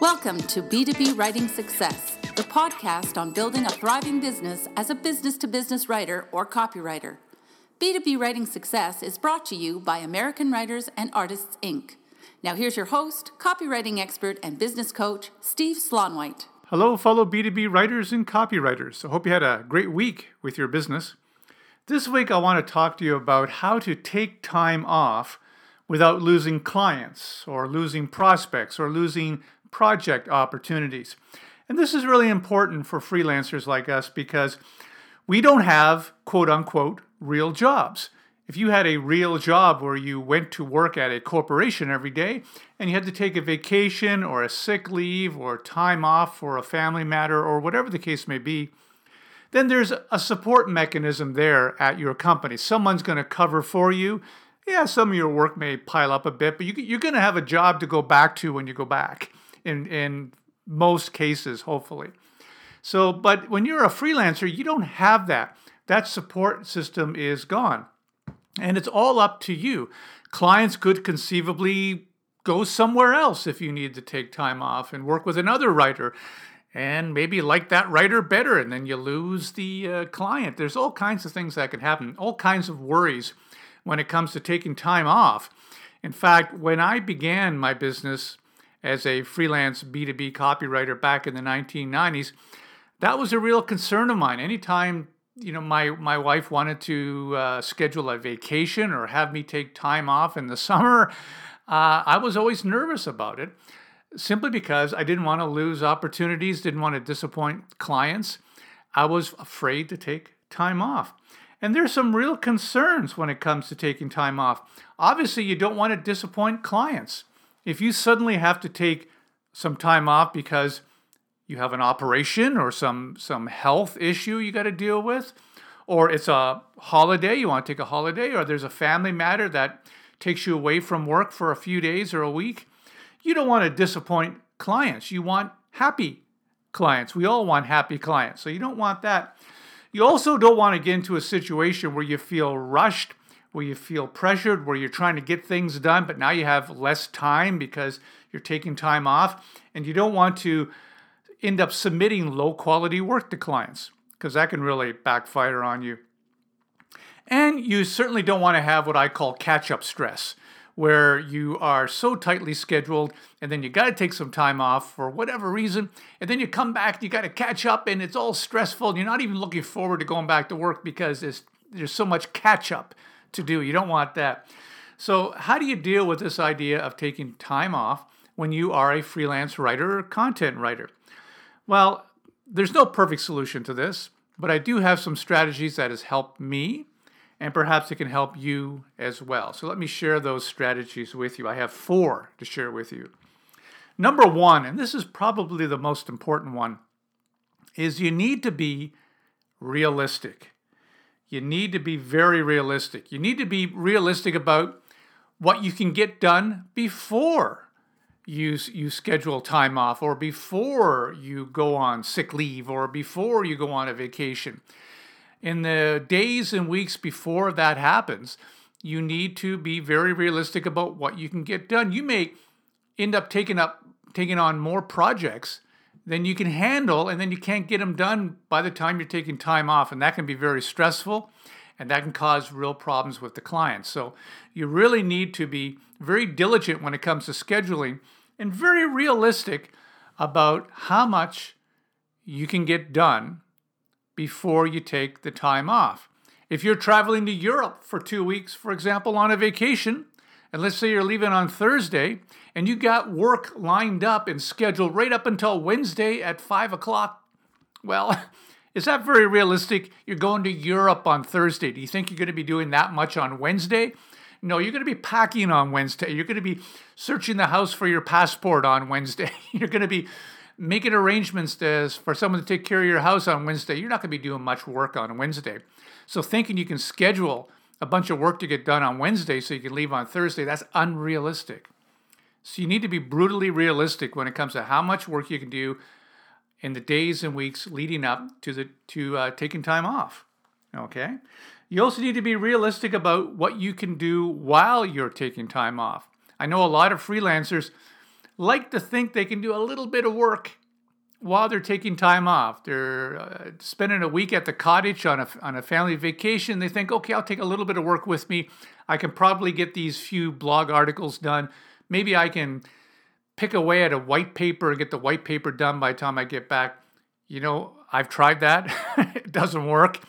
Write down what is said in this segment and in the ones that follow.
Welcome to B2B Writing Success, the podcast on building a thriving business as a business to business writer or copywriter. B2B Writing Success is brought to you by American Writers and Artists, Inc. Now, here's your host, copywriting expert, and business coach, Steve Slaunwhite. Hello, fellow B2B writers and copywriters. I hope you had a great week with your business. This week, I want to talk to you about how to take time off without losing clients or losing prospects or losing project opportunities. And this is really important for freelancers like us because we don't have quote unquote real jobs. If you had a real job where you went to work at a corporation every day and you had to take a vacation or a sick leave or time off for a family matter or whatever the case may be, then there's a support mechanism there at your company. Someone's going to cover for you yeah, some of your work may pile up a bit, but you, are going to have a job to go back to when you go back. In in most cases, hopefully. So, but when you're a freelancer, you don't have that. That support system is gone, and it's all up to you. Clients could conceivably go somewhere else if you need to take time off and work with another writer and maybe like that writer better and then you lose the uh, client there's all kinds of things that can happen all kinds of worries when it comes to taking time off. In fact, when I began my business as a freelance B2B copywriter back in the 1990s, that was a real concern of mine. Anytime you know my my wife wanted to uh, schedule a vacation or have me take time off in the summer, uh, I was always nervous about it, simply because I didn't want to lose opportunities, didn't want to disappoint clients. I was afraid to take time off. And there's some real concerns when it comes to taking time off. Obviously, you don't want to disappoint clients. If you suddenly have to take some time off because you have an operation or some some health issue you got to deal with, or it's a holiday, you want to take a holiday, or there's a family matter that takes you away from work for a few days or a week, you don't want to disappoint clients. You want happy clients. We all want happy clients. So you don't want that. You also don't want to get into a situation where you feel rushed, where you feel pressured, where you're trying to get things done, but now you have less time because you're taking time off. And you don't want to end up submitting low quality work to clients because that can really backfire on you. And you certainly don't want to have what I call catch up stress where you are so tightly scheduled and then you got to take some time off for whatever reason and then you come back you got to catch up and it's all stressful and you're not even looking forward to going back to work because there's, there's so much catch up to do you don't want that so how do you deal with this idea of taking time off when you are a freelance writer or content writer well there's no perfect solution to this but i do have some strategies that has helped me and perhaps it can help you as well. So let me share those strategies with you. I have four to share with you. Number one, and this is probably the most important one, is you need to be realistic. You need to be very realistic. You need to be realistic about what you can get done before you, you schedule time off, or before you go on sick leave, or before you go on a vacation in the days and weeks before that happens, you need to be very realistic about what you can get done. You may end up taking up taking on more projects than you can handle and then you can't get them done by the time you're taking time off and that can be very stressful and that can cause real problems with the client. So you really need to be very diligent when it comes to scheduling and very realistic about how much you can get done before you take the time off. If you're traveling to Europe for two weeks, for example, on a vacation, and let's say you're leaving on Thursday and you got work lined up and scheduled right up until Wednesday at five o'clock, well, is that very realistic? You're going to Europe on Thursday. Do you think you're going to be doing that much on Wednesday? No, you're going to be packing on Wednesday. You're going to be searching the house for your passport on Wednesday. You're going to be making arrangements to, for someone to take care of your house on Wednesday, you're not going to be doing much work on Wednesday. So thinking you can schedule a bunch of work to get done on Wednesday so you can leave on Thursday, that's unrealistic. So you need to be brutally realistic when it comes to how much work you can do in the days and weeks leading up to the to uh, taking time off. Okay. You also need to be realistic about what you can do while you're taking time off. I know a lot of freelancers like to think they can do a little bit of work while they're taking time off. They're uh, spending a week at the cottage on a, on a family vacation. They think, okay, I'll take a little bit of work with me. I can probably get these few blog articles done. Maybe I can pick away at a white paper and get the white paper done by the time I get back. You know, I've tried that, it doesn't work.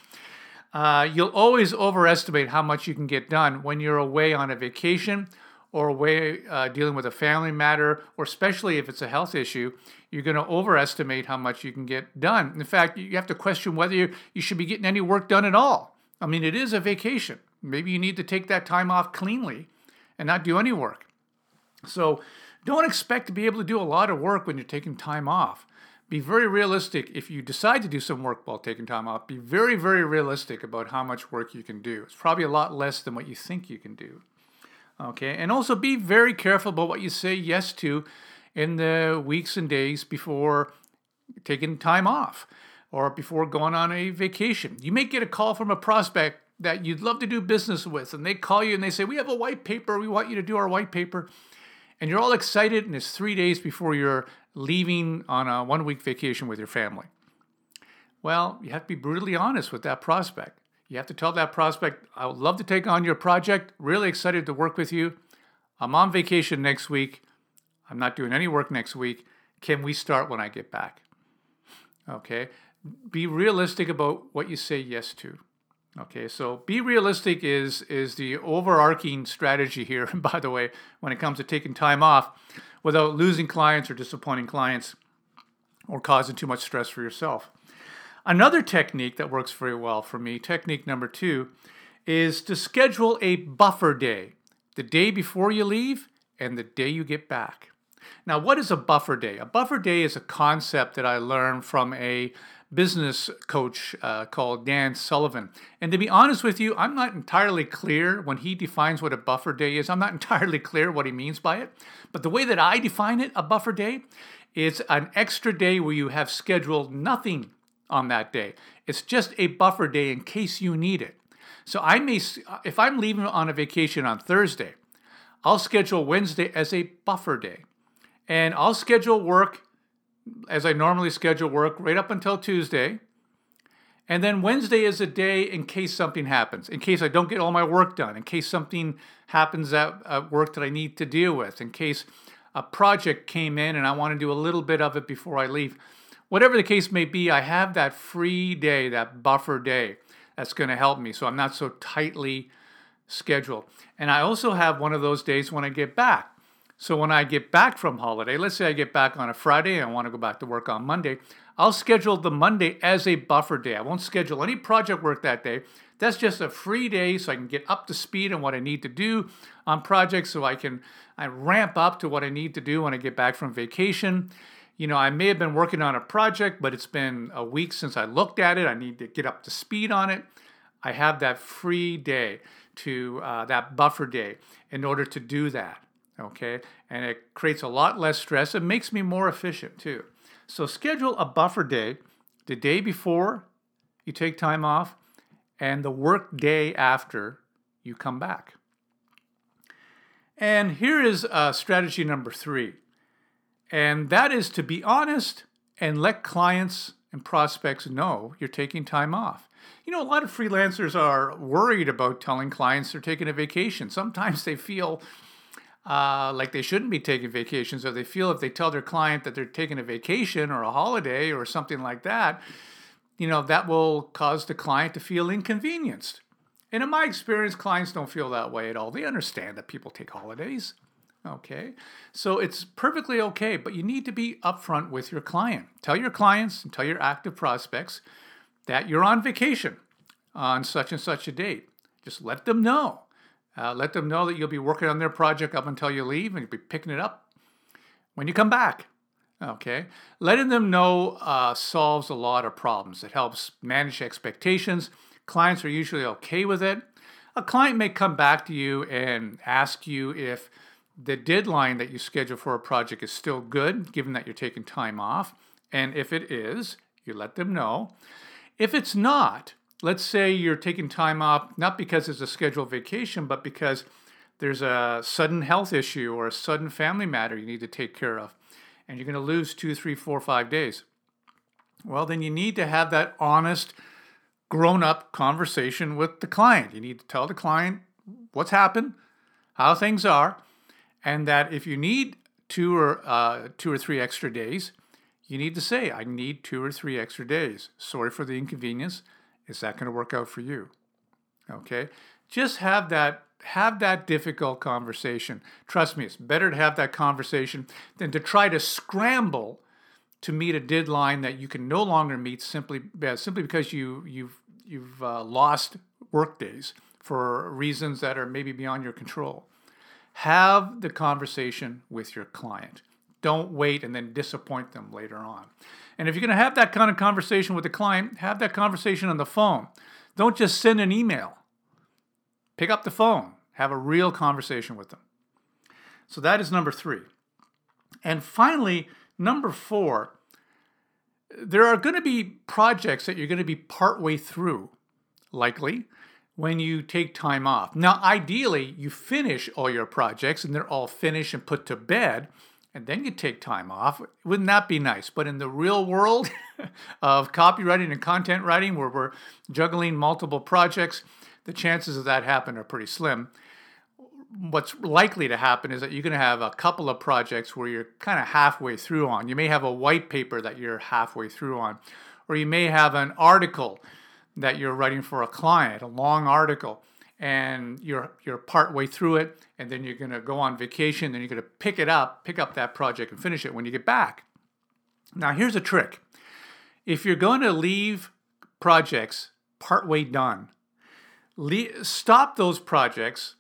Uh, you'll always overestimate how much you can get done when you're away on a vacation or away uh, dealing with a family matter, or especially if it's a health issue, you're going to overestimate how much you can get done. In fact, you have to question whether you, you should be getting any work done at all. I mean, it is a vacation. Maybe you need to take that time off cleanly and not do any work. So don't expect to be able to do a lot of work when you're taking time off. Be very realistic. If you decide to do some work while taking time off, be very, very realistic about how much work you can do. It's probably a lot less than what you think you can do. Okay, and also be very careful about what you say yes to in the weeks and days before taking time off or before going on a vacation. You may get a call from a prospect that you'd love to do business with, and they call you and they say, We have a white paper, we want you to do our white paper. And you're all excited, and it's three days before you're leaving on a one week vacation with your family. Well, you have to be brutally honest with that prospect. You have to tell that prospect, I would love to take on your project, really excited to work with you. I'm on vacation next week. I'm not doing any work next week. Can we start when I get back? Okay. Be realistic about what you say yes to. Okay, so be realistic is is the overarching strategy here. By the way, when it comes to taking time off without losing clients or disappointing clients or causing too much stress for yourself. Another technique that works very well for me, technique number two, is to schedule a buffer day, the day before you leave and the day you get back. Now, what is a buffer day? A buffer day is a concept that I learned from a business coach uh, called Dan Sullivan. And to be honest with you, I'm not entirely clear when he defines what a buffer day is. I'm not entirely clear what he means by it. But the way that I define it, a buffer day, is an extra day where you have scheduled nothing on that day. It's just a buffer day in case you need it. So I may, uh, if I'm leaving on a vacation on Thursday, I'll schedule Wednesday as a buffer day. And I'll schedule work as I normally schedule work right up until Tuesday. And then Wednesday is a day in case something happens, in case I don't get all my work done, in case something happens at, at work that I need to deal with, in case a project came in and I want to do a little bit of it before I leave. Whatever the case may be, I have that free day, that buffer day that's going to help me so I'm not so tightly scheduled. And I also have one of those days when I get back. So when I get back from holiday, let's say I get back on a Friday and I want to go back to work on Monday, I'll schedule the Monday as a buffer day. I won't schedule any project work that day. That's just a free day so I can get up to speed on what I need to do on projects so I can I ramp up to what I need to do when I get back from vacation you know, I may have been working on a project, but it's been a week since I looked at it. I need to get up to speed on it. I have that free day to uh, that buffer day in order to do that. Okay. And it creates a lot less stress. It makes me more efficient too. So schedule a buffer day the day before you take time off and the work day after you come back. And here is uh, strategy number three and that is to be honest and let clients and prospects know you're taking time off. You know, a lot of freelancers are worried about telling clients they're taking a vacation. Sometimes they feel uh, like they shouldn't be taking vacations, or they feel if they tell their client that they're taking a vacation or a holiday or something like that, you know, that will cause the client to feel inconvenienced. And in my experience, clients don't feel that way at all. They understand that people take holidays. Okay, so it's perfectly okay, but you need to be upfront with your client. Tell your clients and tell your active prospects that you're on vacation on such and such a date. Just let them know. Uh, let them know that you'll be working on their project up until you leave and you'll be picking it up when you come back. Okay, letting them know uh, solves a lot of problems. It helps manage expectations. Clients are usually okay with it. A client may come back to you and ask you if the deadline that you schedule for a project is still good, given that you're taking time off. And if it is, you let them know. If it's not, let's say you're taking time off not because it's a scheduled vacation, but because there's a sudden health issue or a sudden family matter you need to take care of, and you're going to lose two, three, four, five days. Well, then you need to have that honest, grown up conversation with the client. You need to tell the client what's happened, how things are, and that if you need two or uh, two or three extra days, you need to say, "I need two or three extra days. Sorry for the inconvenience. Is that going to work out for you?" Okay, just have that have that difficult conversation. Trust me, it's better to have that conversation than to try to scramble to meet a deadline that you can no longer meet simply uh, simply because you you've you've uh, lost work days for reasons that are maybe beyond your control. Have the conversation with your client. Don't wait and then disappoint them later on. And if you're going to have that kind of conversation with the client, have that conversation on the phone. Don't just send an email. Pick up the phone, have a real conversation with them. So that is number three. And finally, number four, there are going to be projects that you're going to be partway through, likely, when you take time off. Now, ideally, you finish all your projects and they're all finished and put to bed, and then you take time off. Wouldn't that be nice? But in the real world of copywriting and content writing, where we're juggling multiple projects, the chances of that happen are pretty slim. What's likely to happen is that you're going to have a couple of projects where you're kind of halfway through on. You may have a white paper that you're halfway through on, or you may have an article that you're writing for a client, a long article, and you're you're partway through it, and then you're going to go on vacation, then you're going to pick it up, pick up that project and finish it when you get back. Now, here's a trick. If you're going to leave projects partway done, le- stop those projects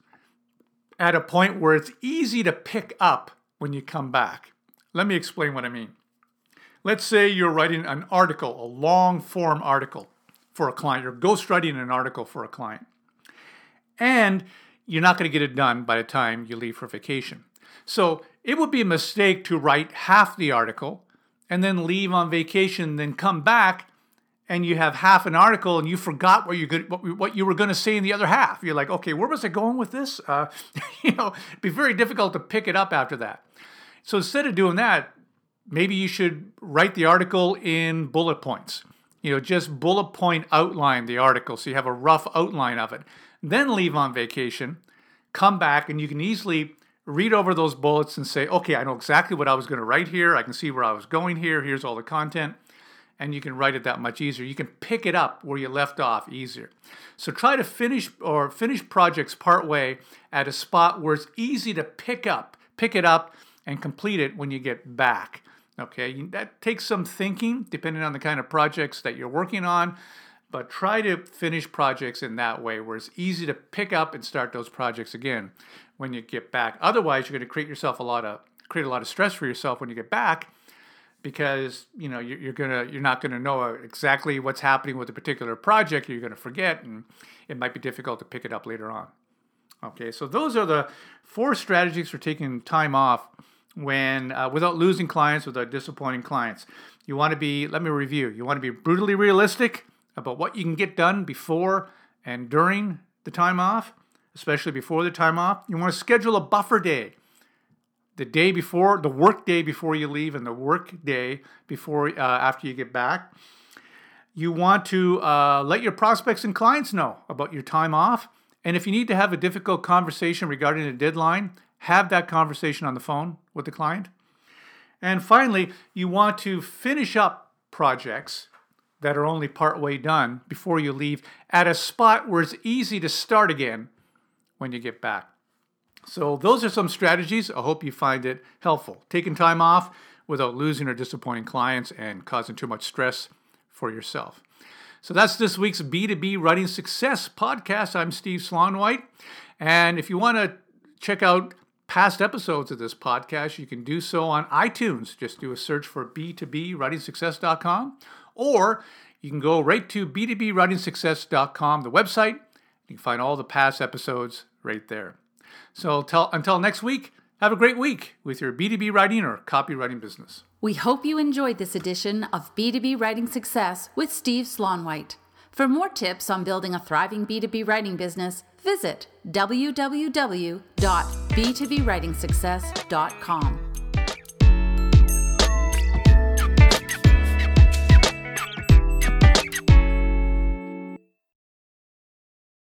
at a point where it's easy to pick up when you come back. Let me explain what I mean. Let's say you're writing an article, a long form article for a client. You're ghostwriting an article for a client. And you're not going to get it done by the time you leave for vacation. So it would be a mistake to write half the article and then leave on vacation, then come back and you have half an article and you forgot what you what, you were going to say in the other half. You're like, okay, where was I going with this? Uh, you know, it'd be very difficult to pick it up after that. So instead of doing that, maybe you should write the article in bullet points. You know, just bullet point outline the article so you have a rough outline of it. Then leave on vacation, come back, and you can easily read over those bullets and say, okay, I know exactly what I was going to write here. I can see where I was going here. Here's all the content and you can write it that much easier. You can pick it up where you left off easier. So try to finish or finish projects part way at a spot where it's easy to pick up, pick it up and complete it when you get back. Okay, that takes some thinking depending on the kind of projects that you're working on, but try to finish projects in that way where it's easy to pick up and start those projects again when you get back. Otherwise, you're going to create yourself a lot of create a lot of stress for yourself when you get back because you know you're gonna you're not gonna know exactly what's happening with a particular project. You're gonna forget, and it might be difficult to pick it up later on. Okay, so those are the four strategies for taking time off when uh, without losing clients, without disappointing clients. You want to be. Let me review. You want to be brutally realistic about what you can get done before and during the time off, especially before the time off. You want to schedule a buffer day the day before, the work day before you leave, and the work day before uh, after you get back. You want to uh, let your prospects and clients know about your time off. And if you need to have a difficult conversation regarding a deadline, have that conversation on the phone with the client. And finally, you want to finish up projects that are only partway done before you leave at a spot where it's easy to start again when you get back. So, those are some strategies. I hope you find it helpful. Taking time off without losing or disappointing clients and causing too much stress for yourself. So, that's this week's B2B Writing Success podcast. I'm Steve Slaunwhite. And if you want to check out past episodes of this podcast, you can do so on iTunes. Just do a search for b2bwritingsuccess.com or you can go right to b2bwritingsuccess.com, the website. You can find all the past episodes right there. So until next week, have a great week with your B2B writing or copywriting business. We hope you enjoyed this edition of B2B Writing Success with Steve Slaunwhite. For more tips on building a thriving B2B writing business, visit www.b2bwritingsuccess.com.